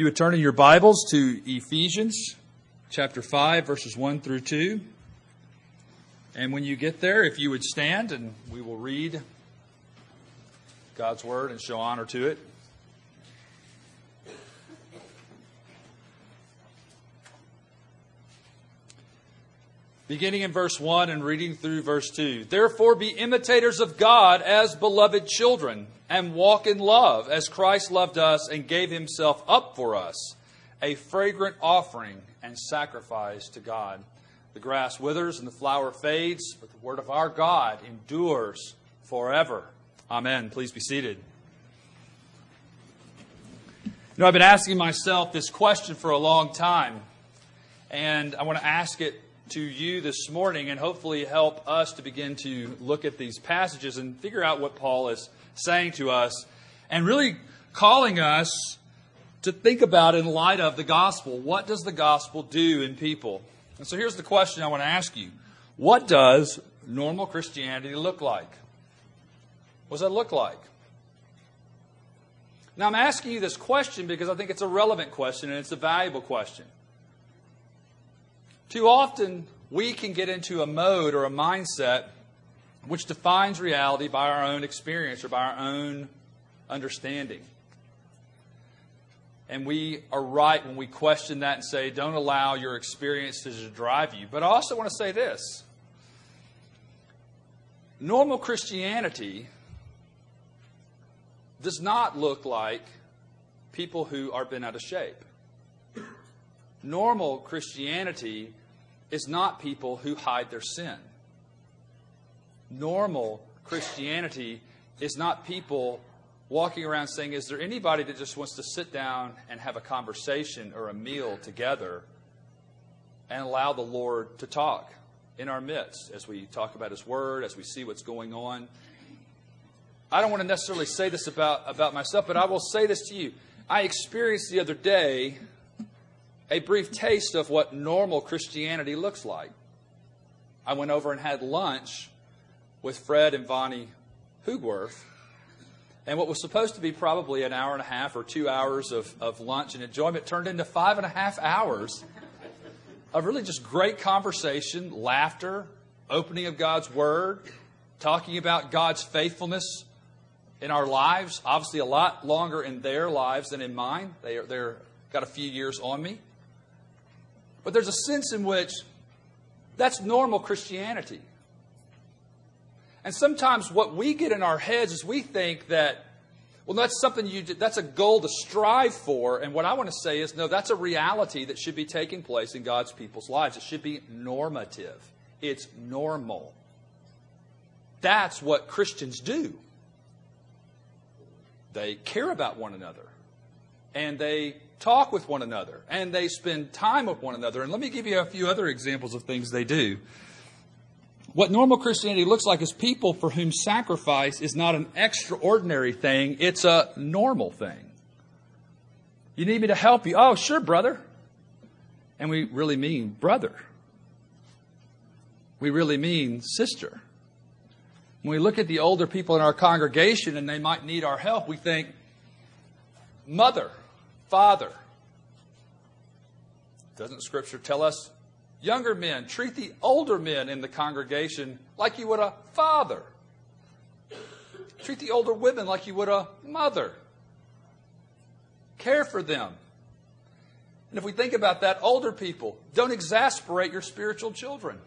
You would turn in your Bibles to Ephesians chapter 5, verses 1 through 2. And when you get there, if you would stand and we will read God's Word and show honor to it. Beginning in verse 1 and reading through verse 2. Therefore, be imitators of God as beloved children, and walk in love, as Christ loved us and gave himself up for us, a fragrant offering and sacrifice to God. The grass withers and the flower fades, but the word of our God endures forever. Amen. Please be seated. You know, I've been asking myself this question for a long time, and I want to ask it to you this morning and hopefully help us to begin to look at these passages and figure out what Paul is saying to us and really calling us to think about in light of the gospel. What does the gospel do in people? And so here's the question I want to ask you What does normal Christianity look like? What does that look like? Now, I'm asking you this question because I think it's a relevant question and it's a valuable question. Too often, we can get into a mode or a mindset which defines reality by our own experience or by our own understanding. And we are right when we question that and say, don't allow your experiences to drive you. But I also want to say this normal Christianity does not look like people who are bent out of shape. Normal Christianity is not people who hide their sin. Normal Christianity is not people walking around saying, Is there anybody that just wants to sit down and have a conversation or a meal together and allow the Lord to talk in our midst as we talk about His Word, as we see what's going on? I don't want to necessarily say this about, about myself, but I will say this to you. I experienced the other day a brief taste of what normal Christianity looks like. I went over and had lunch with Fred and Vonnie Hoogworth. And what was supposed to be probably an hour and a half or two hours of, of lunch and enjoyment turned into five and a half hours of really just great conversation, laughter, opening of God's Word, talking about God's faithfulness in our lives. Obviously, a lot longer in their lives than in mine. They are, they're got a few years on me. But there's a sense in which that's normal Christianity. And sometimes what we get in our heads is we think that, well, that's something you, that's a goal to strive for. And what I want to say is, no, that's a reality that should be taking place in God's people's lives. It should be normative, it's normal. That's what Christians do. They care about one another and they talk with one another and they spend time with one another. And let me give you a few other examples of things they do. What normal Christianity looks like is people for whom sacrifice is not an extraordinary thing, it's a normal thing. You need me to help you? Oh, sure, brother. And we really mean brother. We really mean sister. When we look at the older people in our congregation and they might need our help, we think mother father. Doesn't Scripture tell us? Younger men, treat the older men in the congregation like you would a father. Treat the older women like you would a mother. Care for them. And if we think about that, older people, don't exasperate your spiritual children.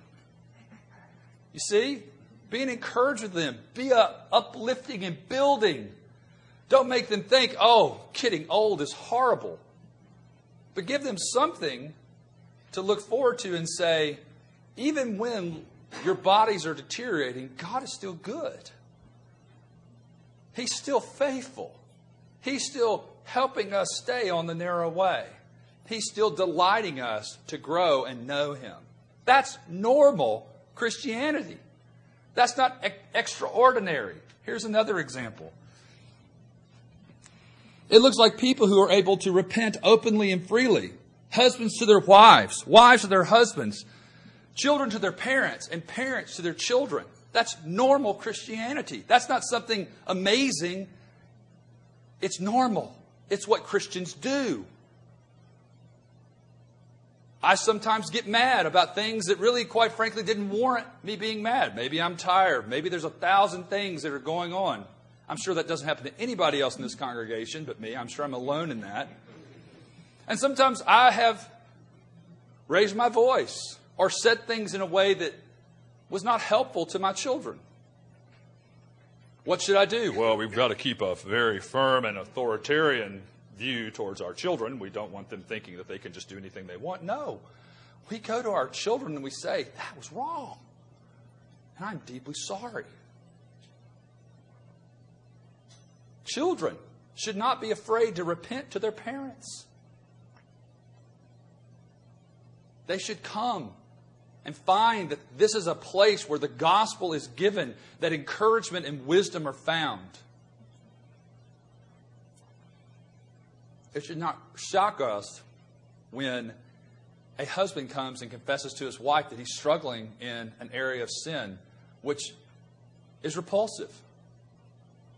You see? Be an encouragement to them. Be a uplifting and building don't make them think, oh, getting old is horrible. But give them something to look forward to and say, even when your bodies are deteriorating, God is still good. He's still faithful. He's still helping us stay on the narrow way. He's still delighting us to grow and know Him. That's normal Christianity. That's not extraordinary. Here's another example. It looks like people who are able to repent openly and freely. Husbands to their wives, wives to their husbands, children to their parents, and parents to their children. That's normal Christianity. That's not something amazing. It's normal. It's what Christians do. I sometimes get mad about things that really, quite frankly, didn't warrant me being mad. Maybe I'm tired. Maybe there's a thousand things that are going on. I'm sure that doesn't happen to anybody else in this congregation but me. I'm sure I'm alone in that. And sometimes I have raised my voice or said things in a way that was not helpful to my children. What should I do? Well, we've got to keep a very firm and authoritarian view towards our children. We don't want them thinking that they can just do anything they want. No. We go to our children and we say, that was wrong. And I'm deeply sorry. Children should not be afraid to repent to their parents. They should come and find that this is a place where the gospel is given, that encouragement and wisdom are found. It should not shock us when a husband comes and confesses to his wife that he's struggling in an area of sin, which is repulsive.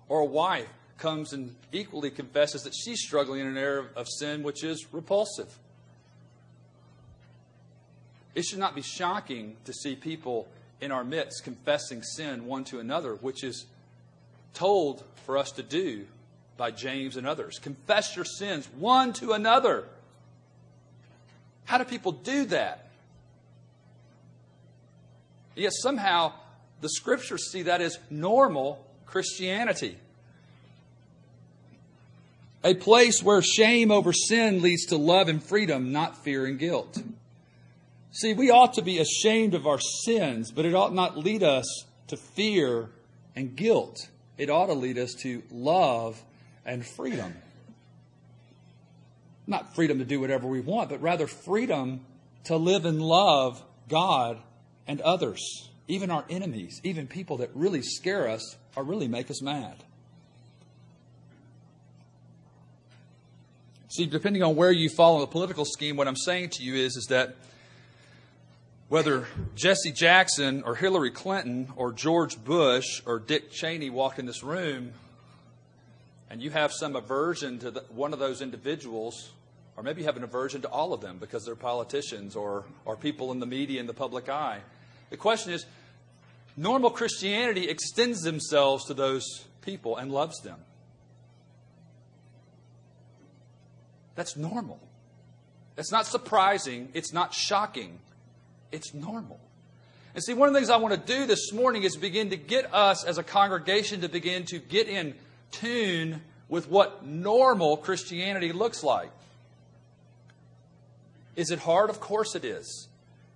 Or a wife comes and equally confesses that she's struggling in an area of sin, which is repulsive. It should not be shocking to see people in our midst confessing sin one to another, which is told for us to do by James and others. Confess your sins one to another. How do people do that? Yet somehow the scriptures see that as normal Christianity. A place where shame over sin leads to love and freedom, not fear and guilt. See, we ought to be ashamed of our sins, but it ought not lead us to fear and guilt. It ought to lead us to love and freedom. Not freedom to do whatever we want, but rather freedom to live and love God and others, even our enemies, even people that really scare us or really make us mad. See, depending on where you fall in the political scheme, what I'm saying to you is, is that whether Jesse Jackson or Hillary Clinton or George Bush or Dick Cheney walk in this room and you have some aversion to the, one of those individuals, or maybe you have an aversion to all of them because they're politicians or, or people in the media and the public eye. The question is normal Christianity extends themselves to those people and loves them. That's normal. That's not surprising. It's not shocking. It's normal. And see, one of the things I want to do this morning is begin to get us as a congregation to begin to get in tune with what normal Christianity looks like. Is it hard? Of course it is.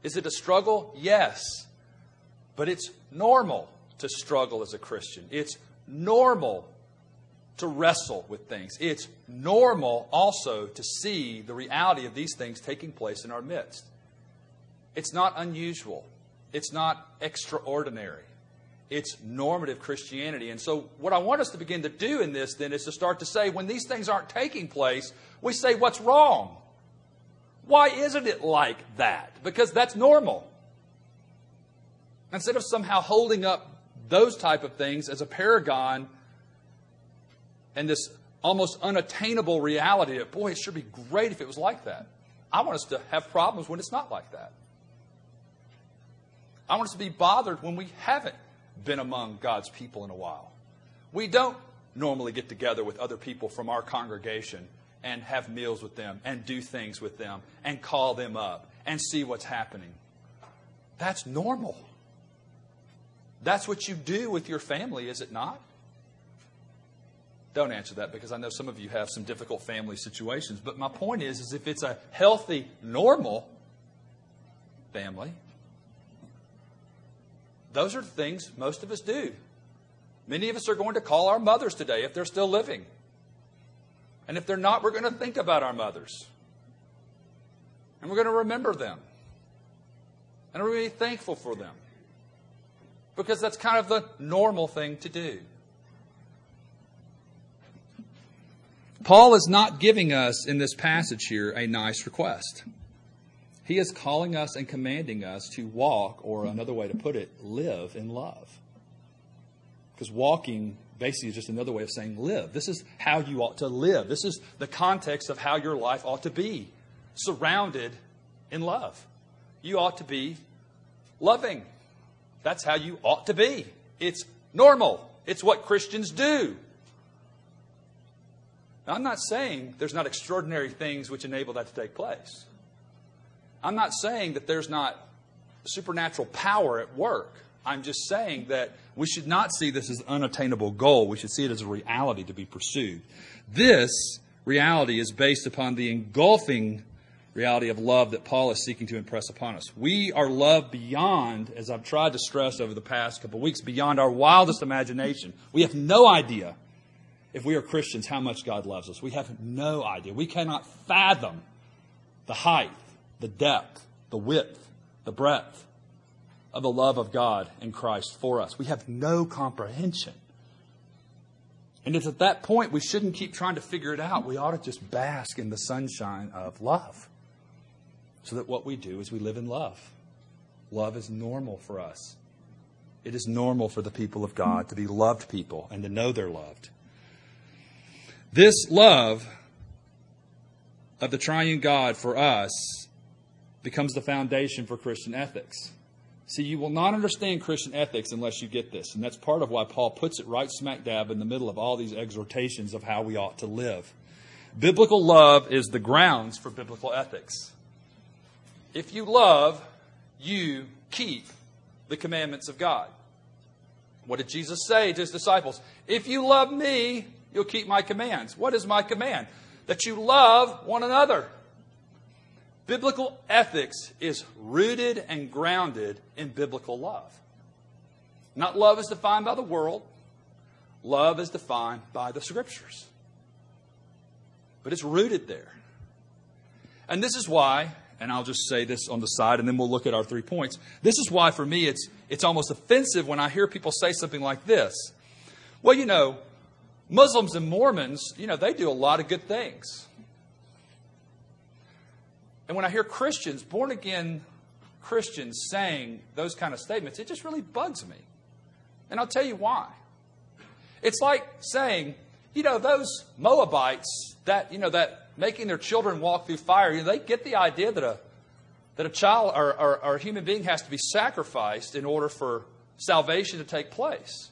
Is it a struggle? Yes. But it's normal to struggle as a Christian. It's normal to wrestle with things. It's normal also to see the reality of these things taking place in our midst. It's not unusual, it's not extraordinary. It's normative Christianity. And so, what I want us to begin to do in this then is to start to say, when these things aren't taking place, we say, What's wrong? Why isn't it like that? Because that's normal. Instead of somehow holding up those type of things as a paragon and this almost unattainable reality that, boy, it should be great if it was like that. I want us to have problems when it's not like that. I want us to be bothered when we haven't been among God's people in a while. We don't normally get together with other people from our congregation and have meals with them and do things with them and call them up and see what's happening. That's normal. That's what you do with your family, is it not? Don't answer that because I know some of you have some difficult family situations. But my point is, is if it's a healthy, normal family, those are things most of us do. Many of us are going to call our mothers today if they're still living. And if they're not, we're going to think about our mothers. And we're going to remember them. And we're going to be thankful for them. Because that's kind of the normal thing to do. Paul is not giving us in this passage here a nice request. He is calling us and commanding us to walk, or another way to put it, live in love. Because walking basically is just another way of saying live. This is how you ought to live. This is the context of how your life ought to be surrounded in love. You ought to be loving. That's how you ought to be. It's normal, it's what Christians do. Now, I'm not saying there's not extraordinary things which enable that to take place. I'm not saying that there's not supernatural power at work. I'm just saying that we should not see this as an unattainable goal. We should see it as a reality to be pursued. This reality is based upon the engulfing reality of love that Paul is seeking to impress upon us. We are loved beyond, as I've tried to stress over the past couple of weeks, beyond our wildest imagination. We have no idea, if we are Christians, how much God loves us. We have no idea. We cannot fathom the height, the depth, the width, the breadth of the love of God in Christ for us. We have no comprehension. And it's at that point we shouldn't keep trying to figure it out. We ought to just bask in the sunshine of love. So that what we do is we live in love. Love is normal for us. It is normal for the people of God to be loved people and to know they're loved. This love of the triune God for us becomes the foundation for Christian ethics. See, you will not understand Christian ethics unless you get this. And that's part of why Paul puts it right smack dab in the middle of all these exhortations of how we ought to live. Biblical love is the grounds for biblical ethics. If you love, you keep the commandments of God. What did Jesus say to his disciples? If you love me, you'll keep my commands. What is my command? That you love one another. Biblical ethics is rooted and grounded in biblical love. Not love as defined by the world, love is defined by the scriptures. But it's rooted there. And this is why, and I'll just say this on the side and then we'll look at our three points. This is why for me it's it's almost offensive when I hear people say something like this. Well, you know, Muslims and Mormons, you know, they do a lot of good things. And when I hear Christians, born again Christians, saying those kind of statements, it just really bugs me. And I'll tell you why. It's like saying, you know, those Moabites that, you know, that making their children walk through fire, you know, they get the idea that a, that a child or, or, or a human being has to be sacrificed in order for salvation to take place.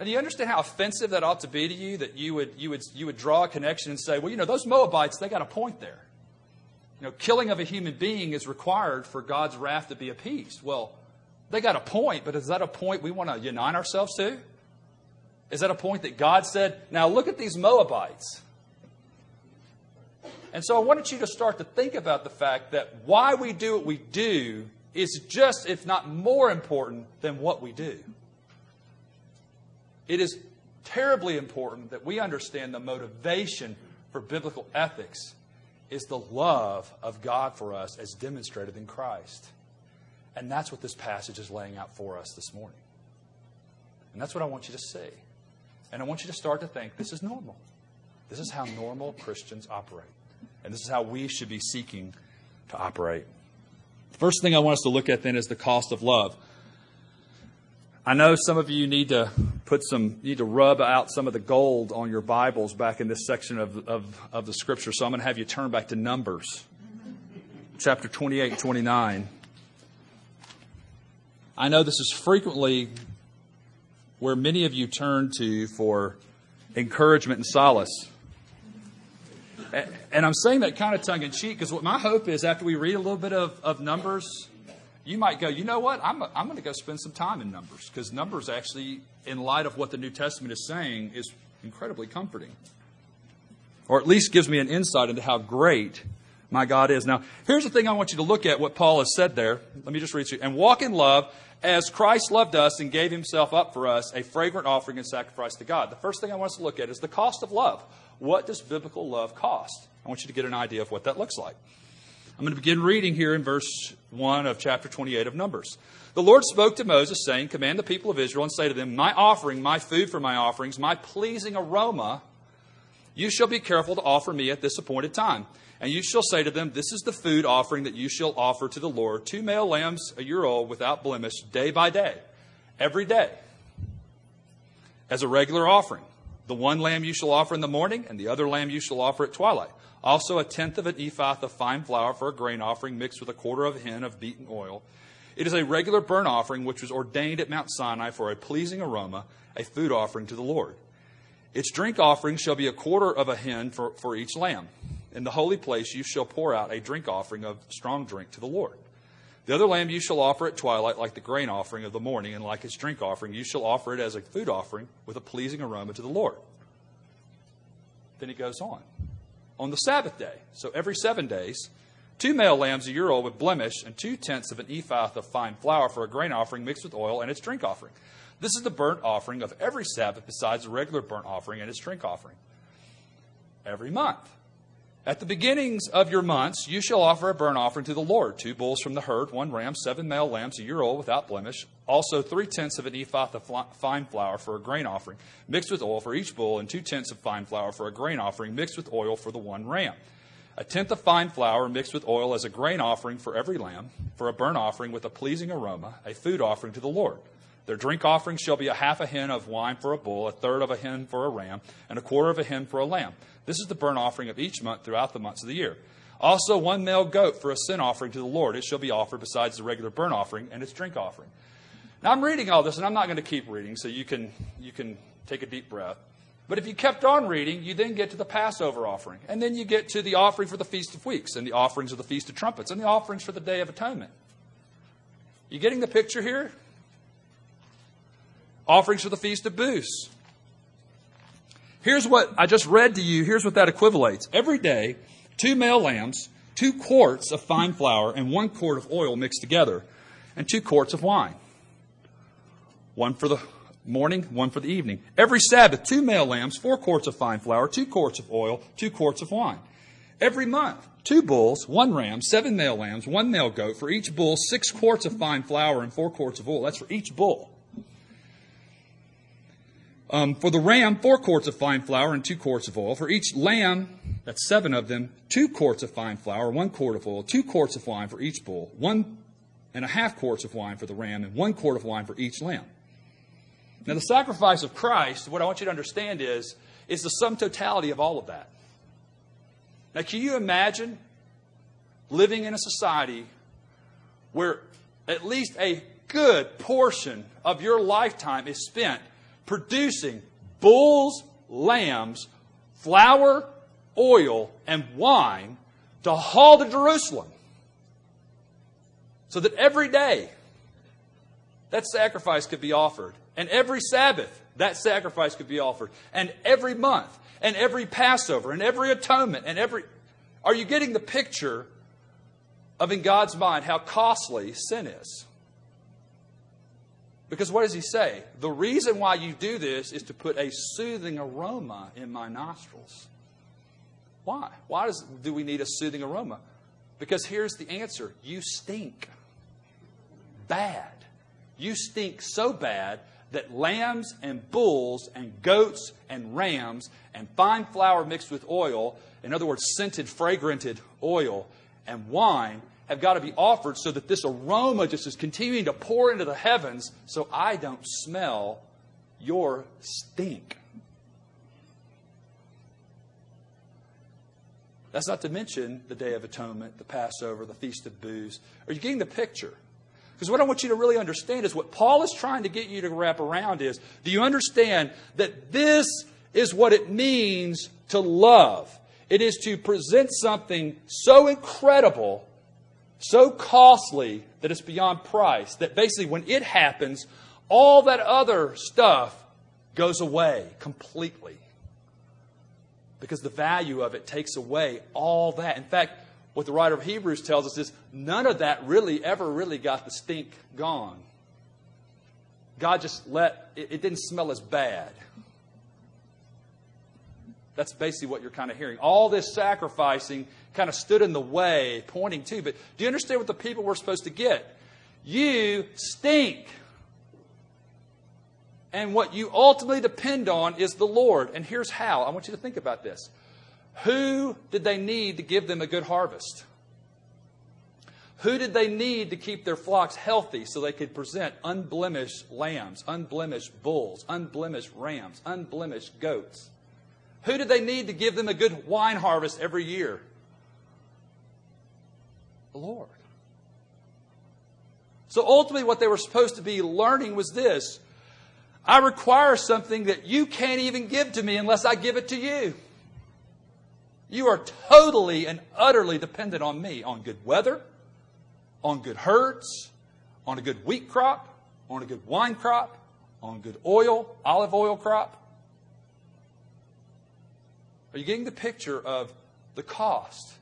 And you understand how offensive that ought to be to you that you would, you would, you would draw a connection and say, well, you know, those Moabites, they got a point there. You know, killing of a human being is required for God's wrath to be appeased. Well, they got a point, but is that a point we want to unite ourselves to? Is that a point that God said, now look at these Moabites? And so I wanted you to start to think about the fact that why we do what we do is just, if not more important than what we do. It is terribly important that we understand the motivation for biblical ethics is the love of God for us as demonstrated in Christ. And that's what this passage is laying out for us this morning. And that's what I want you to see. And I want you to start to think this is normal. This is how normal Christians operate. And this is how we should be seeking to operate. The first thing I want us to look at then is the cost of love. I know some of you need to put some, need to rub out some of the gold on your Bibles back in this section of, of, of the scripture. So I'm going to have you turn back to Numbers, chapter 28 and 29. I know this is frequently where many of you turn to for encouragement and solace. And I'm saying that kind of tongue in cheek because what my hope is after we read a little bit of, of Numbers you might go, you know what? I'm, I'm going to go spend some time in Numbers because Numbers actually, in light of what the New Testament is saying, is incredibly comforting. Or at least gives me an insight into how great my God is. Now, here's the thing I want you to look at what Paul has said there. Let me just read to you. And walk in love as Christ loved us and gave himself up for us, a fragrant offering and sacrifice to God. The first thing I want us to look at is the cost of love. What does biblical love cost? I want you to get an idea of what that looks like. I'm going to begin reading here in verse 1 of chapter 28 of Numbers. The Lord spoke to Moses, saying, Command the people of Israel and say to them, My offering, my food for my offerings, my pleasing aroma, you shall be careful to offer me at this appointed time. And you shall say to them, This is the food offering that you shall offer to the Lord two male lambs a year old without blemish, day by day, every day, as a regular offering. The one lamb you shall offer in the morning, and the other lamb you shall offer at twilight. Also, a tenth of an ephah of fine flour for a grain offering mixed with a quarter of a hin of beaten oil. It is a regular burnt offering which was ordained at Mount Sinai for a pleasing aroma, a food offering to the Lord. Its drink offering shall be a quarter of a hin for, for each lamb. In the holy place you shall pour out a drink offering of strong drink to the Lord. The other lamb you shall offer at twilight, like the grain offering of the morning, and like its drink offering, you shall offer it as a food offering with a pleasing aroma to the Lord. Then he goes on. On the Sabbath day, so every seven days, two male lambs a year old with blemish, and two tenths of an ephah of fine flour for a grain offering mixed with oil and its drink offering. This is the burnt offering of every Sabbath besides the regular burnt offering and its drink offering. Every month. At the beginnings of your months, you shall offer a burnt offering to the Lord two bulls from the herd, one ram, seven male lambs a year old without blemish, also three tenths of an ephah of fine flour for a grain offering, mixed with oil for each bull, and two tenths of fine flour for a grain offering, mixed with oil for the one ram. A tenth of fine flour mixed with oil as a grain offering for every lamb, for a burnt offering with a pleasing aroma, a food offering to the Lord. Their drink offering shall be a half a hin of wine for a bull, a third of a hin for a ram, and a quarter of a hin for a lamb. This is the burnt offering of each month throughout the months of the year. Also, one male goat for a sin offering to the Lord. It shall be offered besides the regular burnt offering and its drink offering. Now, I'm reading all this, and I'm not going to keep reading, so you can, you can take a deep breath. But if you kept on reading, you then get to the Passover offering. And then you get to the offering for the Feast of Weeks, and the offerings of the Feast of Trumpets, and the offerings for the Day of Atonement. You getting the picture here? Offerings for the Feast of Booths. Here's what I just read to you. Here's what that equivalates. Every day, two male lambs, two quarts of fine flour, and one quart of oil mixed together, and two quarts of wine. One for the morning, one for the evening. Every Sabbath, two male lambs, four quarts of fine flour, two quarts of oil, two quarts of wine. Every month, two bulls, one ram, seven male lambs, one male goat. For each bull, six quarts of fine flour and four quarts of oil. That's for each bull. Um, for the ram, four quarts of fine flour and two quarts of oil. For each lamb, that's seven of them, two quarts of fine flour, one quart of oil, two quarts of wine for each bull, one and a half quarts of wine for the ram, and one quart of wine for each lamb. Now, the sacrifice of Christ, what I want you to understand is, is the sum totality of all of that. Now, can you imagine living in a society where at least a good portion of your lifetime is spent producing bulls, lambs, flour, oil, and wine to haul to Jerusalem. So that every day that sacrifice could be offered. And every Sabbath that sacrifice could be offered. And every month. And every Passover. And every atonement. And every. Are you getting the picture of in God's mind how costly sin is? Because what does he say? The reason why you do this is to put a soothing aroma in my nostrils. Why? Why does, do we need a soothing aroma? Because here's the answer you stink. Bad. You stink so bad that lambs and bulls and goats and rams and fine flour mixed with oil, in other words, scented, fragranted oil, and wine have got to be offered so that this aroma just is continuing to pour into the heavens so I don't smell your stink. That's not to mention the Day of Atonement, the Passover, the Feast of Booths. Are you getting the picture? Because what I want you to really understand is what Paul is trying to get you to wrap around is do you understand that this is what it means to love? It is to present something so incredible so costly that it's beyond price, that basically when it happens, all that other stuff goes away completely. Because the value of it takes away all that. In fact, what the writer of Hebrews tells us is none of that really ever really got the stink gone. God just let it, it didn't smell as bad. That's basically what you're kind of hearing. All this sacrificing kind of stood in the way, pointing to. But do you understand what the people were supposed to get? You stink. And what you ultimately depend on is the Lord. And here's how. I want you to think about this. Who did they need to give them a good harvest? Who did they need to keep their flocks healthy so they could present unblemished lambs, unblemished bulls, unblemished rams, unblemished goats? Who did they need to give them a good wine harvest every year? The Lord. So ultimately, what they were supposed to be learning was this I require something that you can't even give to me unless I give it to you. You are totally and utterly dependent on me, on good weather, on good herds, on a good wheat crop, on a good wine crop, on good oil, olive oil crop. Are you getting the picture of the cost?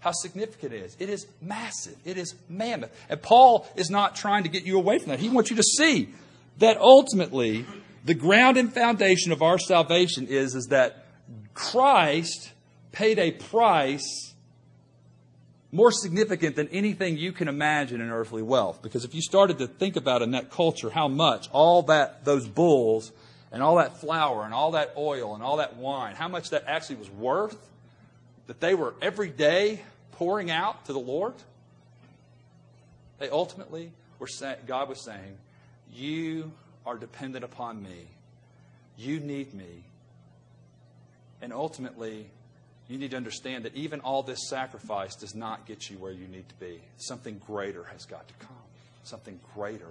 How significant it is. It is massive. It is mammoth. And Paul is not trying to get you away from that. He wants you to see that ultimately the ground and foundation of our salvation is, is that Christ paid a price more significant than anything you can imagine in earthly wealth. Because if you started to think about in that culture how much all that, those bulls and all that flour and all that oil and all that wine, how much that actually was worth, that they were every day pouring out to the Lord, they ultimately were saying, God was saying, You are dependent upon me. You need me. And ultimately, you need to understand that even all this sacrifice does not get you where you need to be. Something greater has got to come. Something greater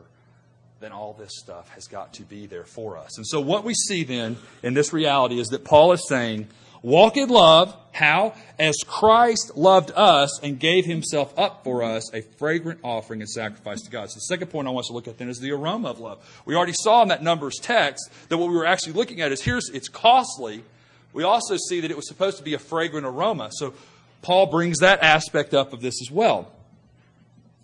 than all this stuff has got to be there for us. And so, what we see then in this reality is that Paul is saying, Walk in love. How? As Christ loved us and gave himself up for us, a fragrant offering and sacrifice to God. So the second point I want us to look at then is the aroma of love. We already saw in that Numbers text that what we were actually looking at is here's it's costly, we also see that it was supposed to be a fragrant aroma. So Paul brings that aspect up of this as well.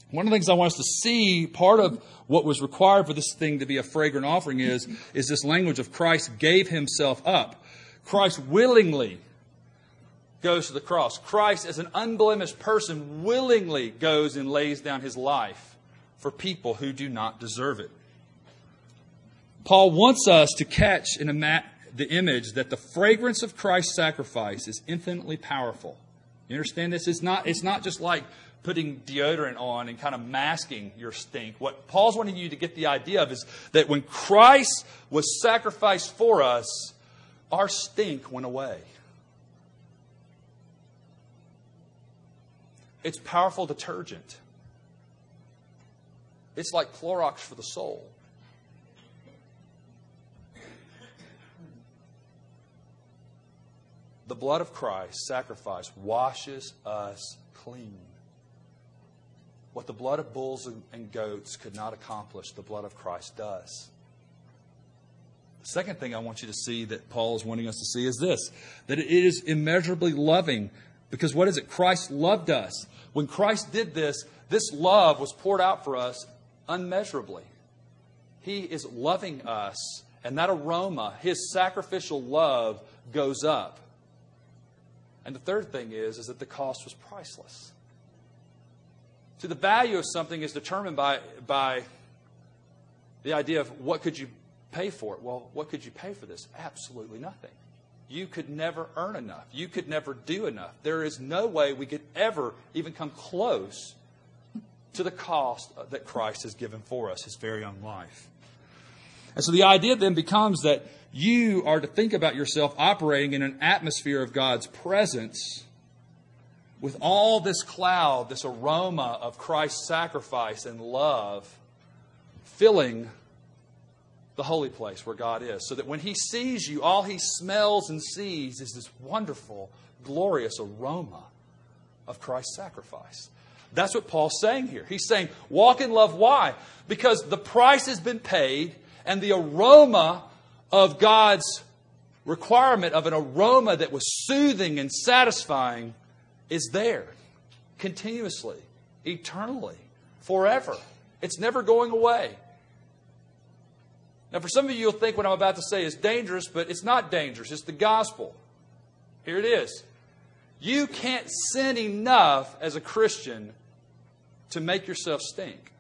One of the things I want us to see, part of what was required for this thing to be a fragrant offering is, is this language of Christ gave himself up. Christ willingly goes to the cross. Christ, as an unblemished person, willingly goes and lays down his life for people who do not deserve it. Paul wants us to catch in a mat the image that the fragrance of Christ's sacrifice is infinitely powerful. You understand this? It's not, it's not just like putting deodorant on and kind of masking your stink. What Paul's wanting you to get the idea of is that when Christ was sacrificed for us, our stink went away. It's powerful detergent. It's like Clorox for the soul. The blood of Christ, sacrifice, washes us clean. What the blood of bulls and goats could not accomplish, the blood of Christ does. The second thing I want you to see that Paul is wanting us to see is this that it is immeasurably loving. Because what is it? Christ loved us. When Christ did this, this love was poured out for us unmeasurably. He is loving us, and that aroma, his sacrificial love, goes up. And the third thing is, is that the cost was priceless. So the value of something is determined by, by the idea of what could you pay for it? Well, what could you pay for this? Absolutely nothing. You could never earn enough. You could never do enough. There is no way we could ever even come close to the cost that Christ has given for us, his very own life. And so the idea then becomes that you are to think about yourself operating in an atmosphere of God's presence with all this cloud, this aroma of Christ's sacrifice and love filling the holy place where God is. So that when He sees you, all He smells and sees is this wonderful, glorious aroma of Christ's sacrifice. That's what Paul's saying here. He's saying, walk in love. Why? Because the price has been paid and the aroma of God's requirement of an aroma that was soothing and satisfying is there continuously, eternally, forever. It's never going away. Now, for some of you, you'll think what I'm about to say is dangerous, but it's not dangerous. It's the gospel. Here it is. You can't sin enough as a Christian to make yourself stink.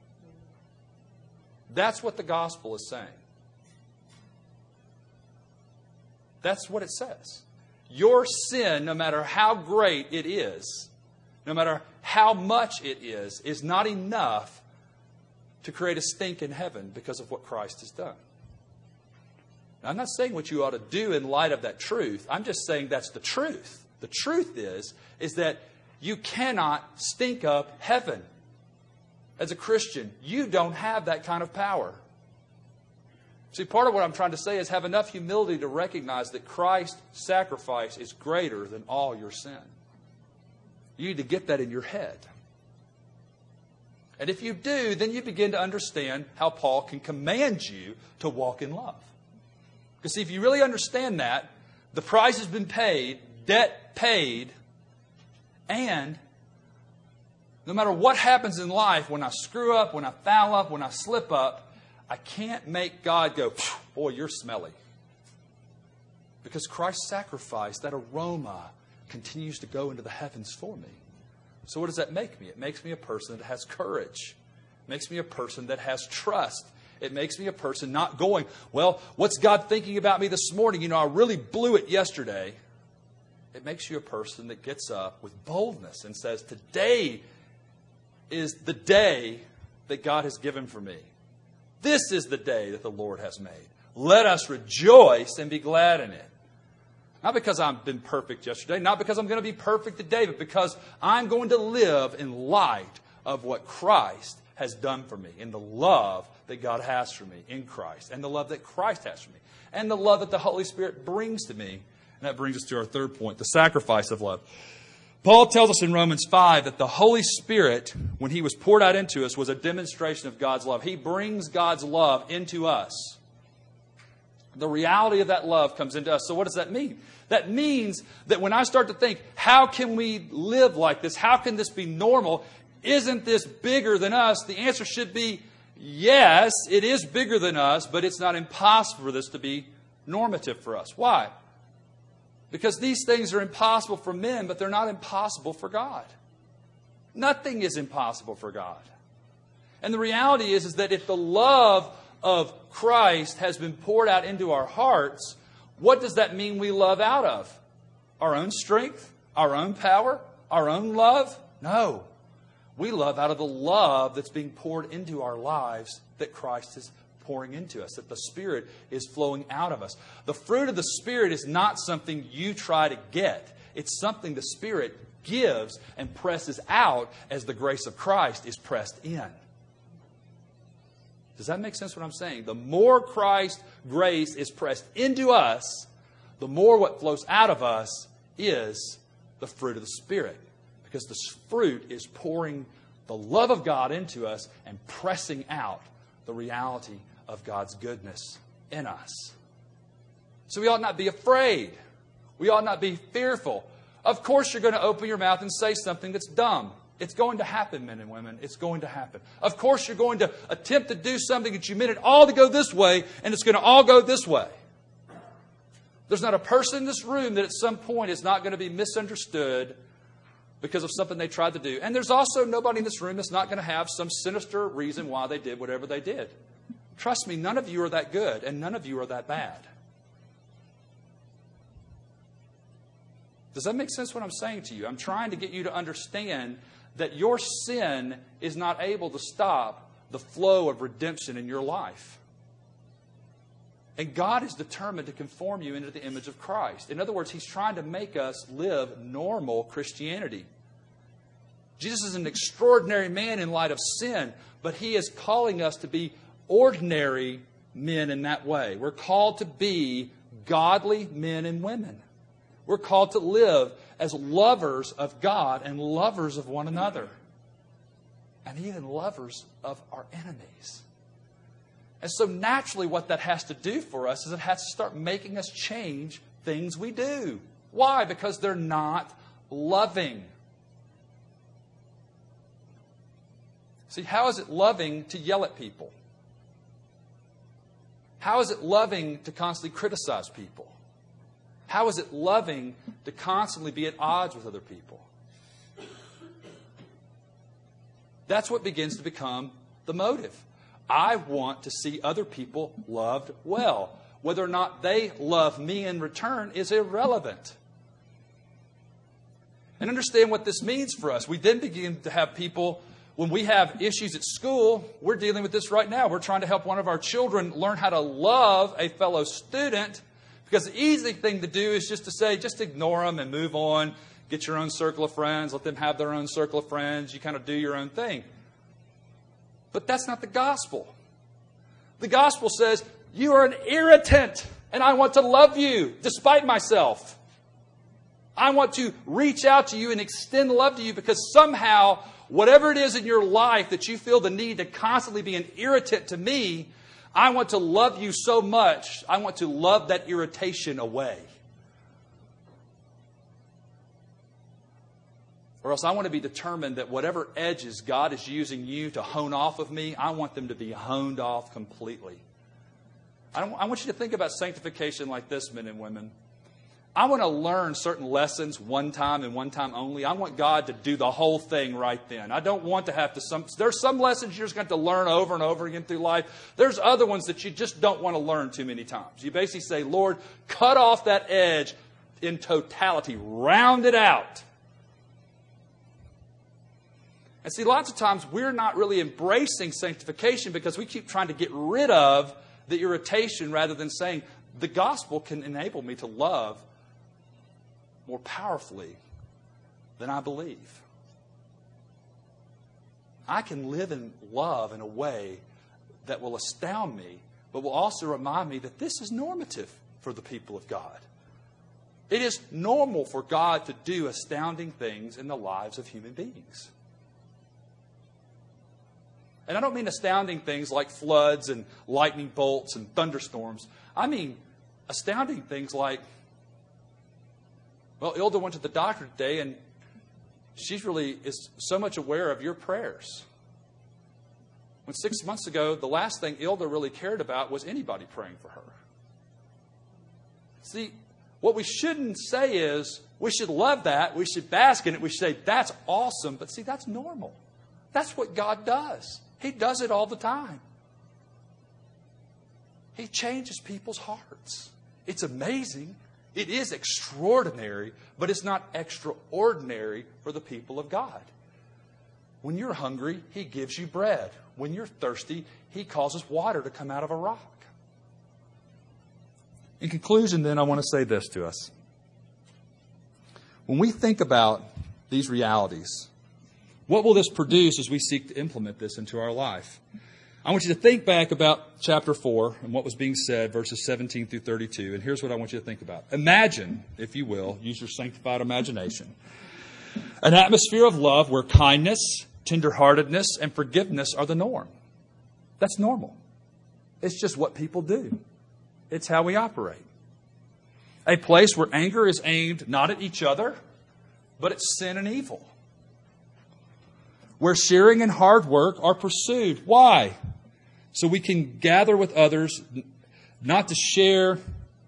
That's what the gospel is saying. That's what it says. Your sin, no matter how great it is, no matter how much it is, is not enough to create a stink in heaven because of what Christ has done. I'm not saying what you ought to do in light of that truth. I'm just saying that's the truth. The truth is, is that you cannot stink up heaven. As a Christian, you don't have that kind of power. See, part of what I'm trying to say is have enough humility to recognize that Christ's sacrifice is greater than all your sin. You need to get that in your head. And if you do, then you begin to understand how Paul can command you to walk in love. Because, see, if you really understand that, the price has been paid, debt paid, and no matter what happens in life, when I screw up, when I foul up, when I slip up, I can't make God go, boy, you're smelly. Because Christ's sacrifice, that aroma, continues to go into the heavens for me. So, what does that make me? It makes me a person that has courage, it makes me a person that has trust. It makes me a person not going, well, what's God thinking about me this morning? You know, I really blew it yesterday. It makes you a person that gets up with boldness and says, Today is the day that God has given for me. This is the day that the Lord has made. Let us rejoice and be glad in it. Not because I've been perfect yesterday, not because I'm going to be perfect today, but because I'm going to live in light of what Christ has done for me, in the love that God has for me in Christ, and the love that Christ has for me, and the love that the Holy Spirit brings to me. And that brings us to our third point the sacrifice of love. Paul tells us in Romans 5 that the Holy Spirit, when he was poured out into us, was a demonstration of God's love. He brings God's love into us. The reality of that love comes into us. So, what does that mean? That means that when I start to think, how can we live like this? How can this be normal? Isn't this bigger than us? The answer should be yes, it is bigger than us, but it's not impossible for this to be normative for us. Why? Because these things are impossible for men, but they're not impossible for God. Nothing is impossible for God. And the reality is, is that if the love of Christ has been poured out into our hearts, what does that mean we love out of? Our own strength? Our own power? Our own love? No. We love out of the love that's being poured into our lives that Christ has pouring into us, that the Spirit is flowing out of us. The fruit of the Spirit is not something you try to get, it's something the Spirit gives and presses out as the grace of Christ is pressed in. Does that make sense what I'm saying? The more Christ's grace is pressed into us, the more what flows out of us is the fruit of the Spirit. Because the fruit is pouring the love of God into us and pressing out the reality of God's goodness in us. So we ought not be afraid. We ought not be fearful. Of course, you're going to open your mouth and say something that's dumb. It's going to happen, men and women. It's going to happen. Of course, you're going to attempt to do something that you meant it all to go this way, and it's going to all go this way. There's not a person in this room that at some point is not going to be misunderstood because of something they tried to do. And there's also nobody in this room that's not going to have some sinister reason why they did whatever they did. Trust me, none of you are that good, and none of you are that bad. Does that make sense what I'm saying to you? I'm trying to get you to understand that your sin is not able to stop the flow of redemption in your life. And God is determined to conform you into the image of Christ. In other words, He's trying to make us live normal Christianity. Jesus is an extraordinary man in light of sin, but He is calling us to be ordinary men in that way. We're called to be godly men and women. We're called to live as lovers of God and lovers of one another, and even lovers of our enemies. And so, naturally, what that has to do for us is it has to start making us change things we do. Why? Because they're not loving. See, how is it loving to yell at people? How is it loving to constantly criticize people? How is it loving to constantly be at odds with other people? That's what begins to become the motive. I want to see other people loved well. Whether or not they love me in return is irrelevant. And understand what this means for us. We then begin to have people when we have issues at school, we're dealing with this right now. We're trying to help one of our children learn how to love a fellow student because the easy thing to do is just to say, just ignore them and move on. Get your own circle of friends. Let them have their own circle of friends. You kind of do your own thing. But that's not the gospel. The gospel says, You are an irritant, and I want to love you despite myself. I want to reach out to you and extend love to you because somehow, whatever it is in your life that you feel the need to constantly be an irritant to me, I want to love you so much, I want to love that irritation away. Or else I want to be determined that whatever edges God is using you to hone off of me, I want them to be honed off completely. I, I want you to think about sanctification like this, men and women. I want to learn certain lessons one time and one time only. I want God to do the whole thing right then. I don't want to have to some there's some lessons you're just going to, to learn over and over again through life. There's other ones that you just don't want to learn too many times. You basically say, "Lord, cut off that edge in totality, round it out." And see, lots of times we're not really embracing sanctification because we keep trying to get rid of the irritation rather than saying, the gospel can enable me to love more powerfully than I believe. I can live in love in a way that will astound me, but will also remind me that this is normative for the people of God. It is normal for God to do astounding things in the lives of human beings. And I don't mean astounding things like floods and lightning bolts and thunderstorms. I mean astounding things like well, Ilda went to the doctor today, and she's really is so much aware of your prayers. When six months ago, the last thing Ilda really cared about was anybody praying for her. See, what we shouldn't say is we should love that, we should bask in it, we should say that's awesome, but see, that's normal. That's what God does. He does it all the time. He changes people's hearts. It's amazing. It is extraordinary, but it's not extraordinary for the people of God. When you're hungry, He gives you bread. When you're thirsty, He causes water to come out of a rock. In conclusion, then, I want to say this to us. When we think about these realities, what will this produce as we seek to implement this into our life? I want you to think back about chapter 4 and what was being said, verses 17 through 32. And here's what I want you to think about. Imagine, if you will, use your sanctified imagination, an atmosphere of love where kindness, tenderheartedness, and forgiveness are the norm. That's normal. It's just what people do, it's how we operate. A place where anger is aimed not at each other, but at sin and evil. Where sharing and hard work are pursued. Why? So we can gather with others, not to share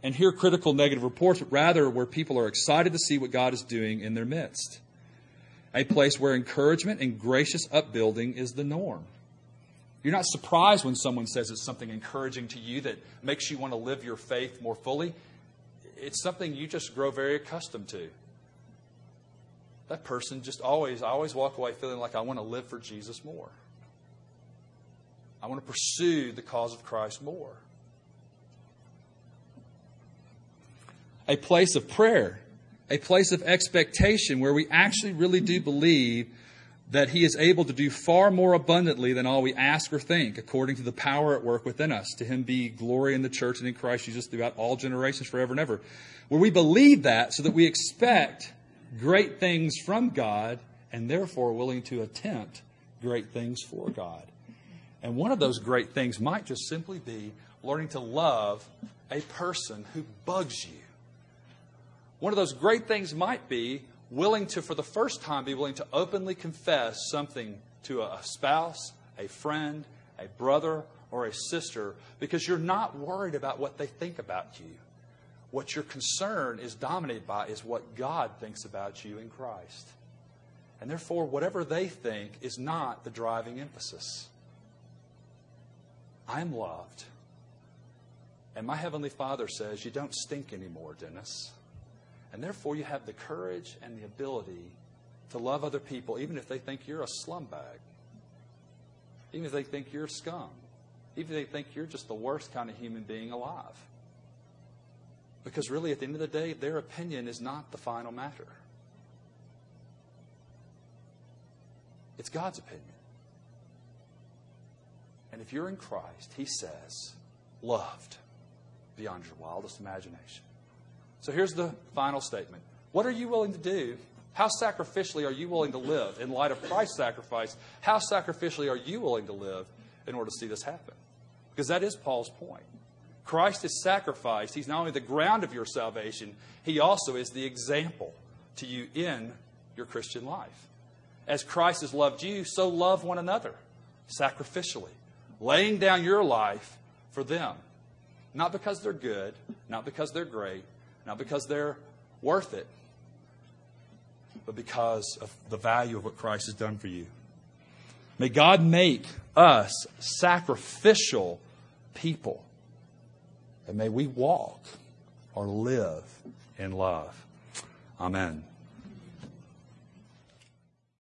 and hear critical negative reports, but rather where people are excited to see what God is doing in their midst. A place where encouragement and gracious upbuilding is the norm. You're not surprised when someone says it's something encouraging to you that makes you want to live your faith more fully. It's something you just grow very accustomed to. That person just always, I always walk away feeling like I want to live for Jesus more. I want to pursue the cause of Christ more. A place of prayer, a place of expectation where we actually really do believe that He is able to do far more abundantly than all we ask or think, according to the power at work within us. To Him be glory in the church and in Christ Jesus throughout all generations, forever and ever. Where we believe that so that we expect great things from God and therefore willing to attempt great things for God. And one of those great things might just simply be learning to love a person who bugs you. One of those great things might be willing to, for the first time, be willing to openly confess something to a spouse, a friend, a brother, or a sister because you're not worried about what they think about you. What your concern is dominated by is what God thinks about you in Christ. And therefore, whatever they think is not the driving emphasis. I'm loved. And my Heavenly Father says, You don't stink anymore, Dennis. And therefore, you have the courage and the ability to love other people, even if they think you're a slumbag. even if they think you're scum, even if they think you're just the worst kind of human being alive. Because really, at the end of the day, their opinion is not the final matter. It's God's opinion. And if you're in Christ, He says, loved beyond your wildest imagination. So here's the final statement What are you willing to do? How sacrificially are you willing to live in light of Christ's sacrifice? How sacrificially are you willing to live in order to see this happen? Because that is Paul's point. Christ is sacrificed. He's not only the ground of your salvation, He also is the example to you in your Christian life. As Christ has loved you, so love one another sacrificially, laying down your life for them. Not because they're good, not because they're great, not because they're worth it, but because of the value of what Christ has done for you. May God make us sacrificial people. And may we walk or live in love. Amen.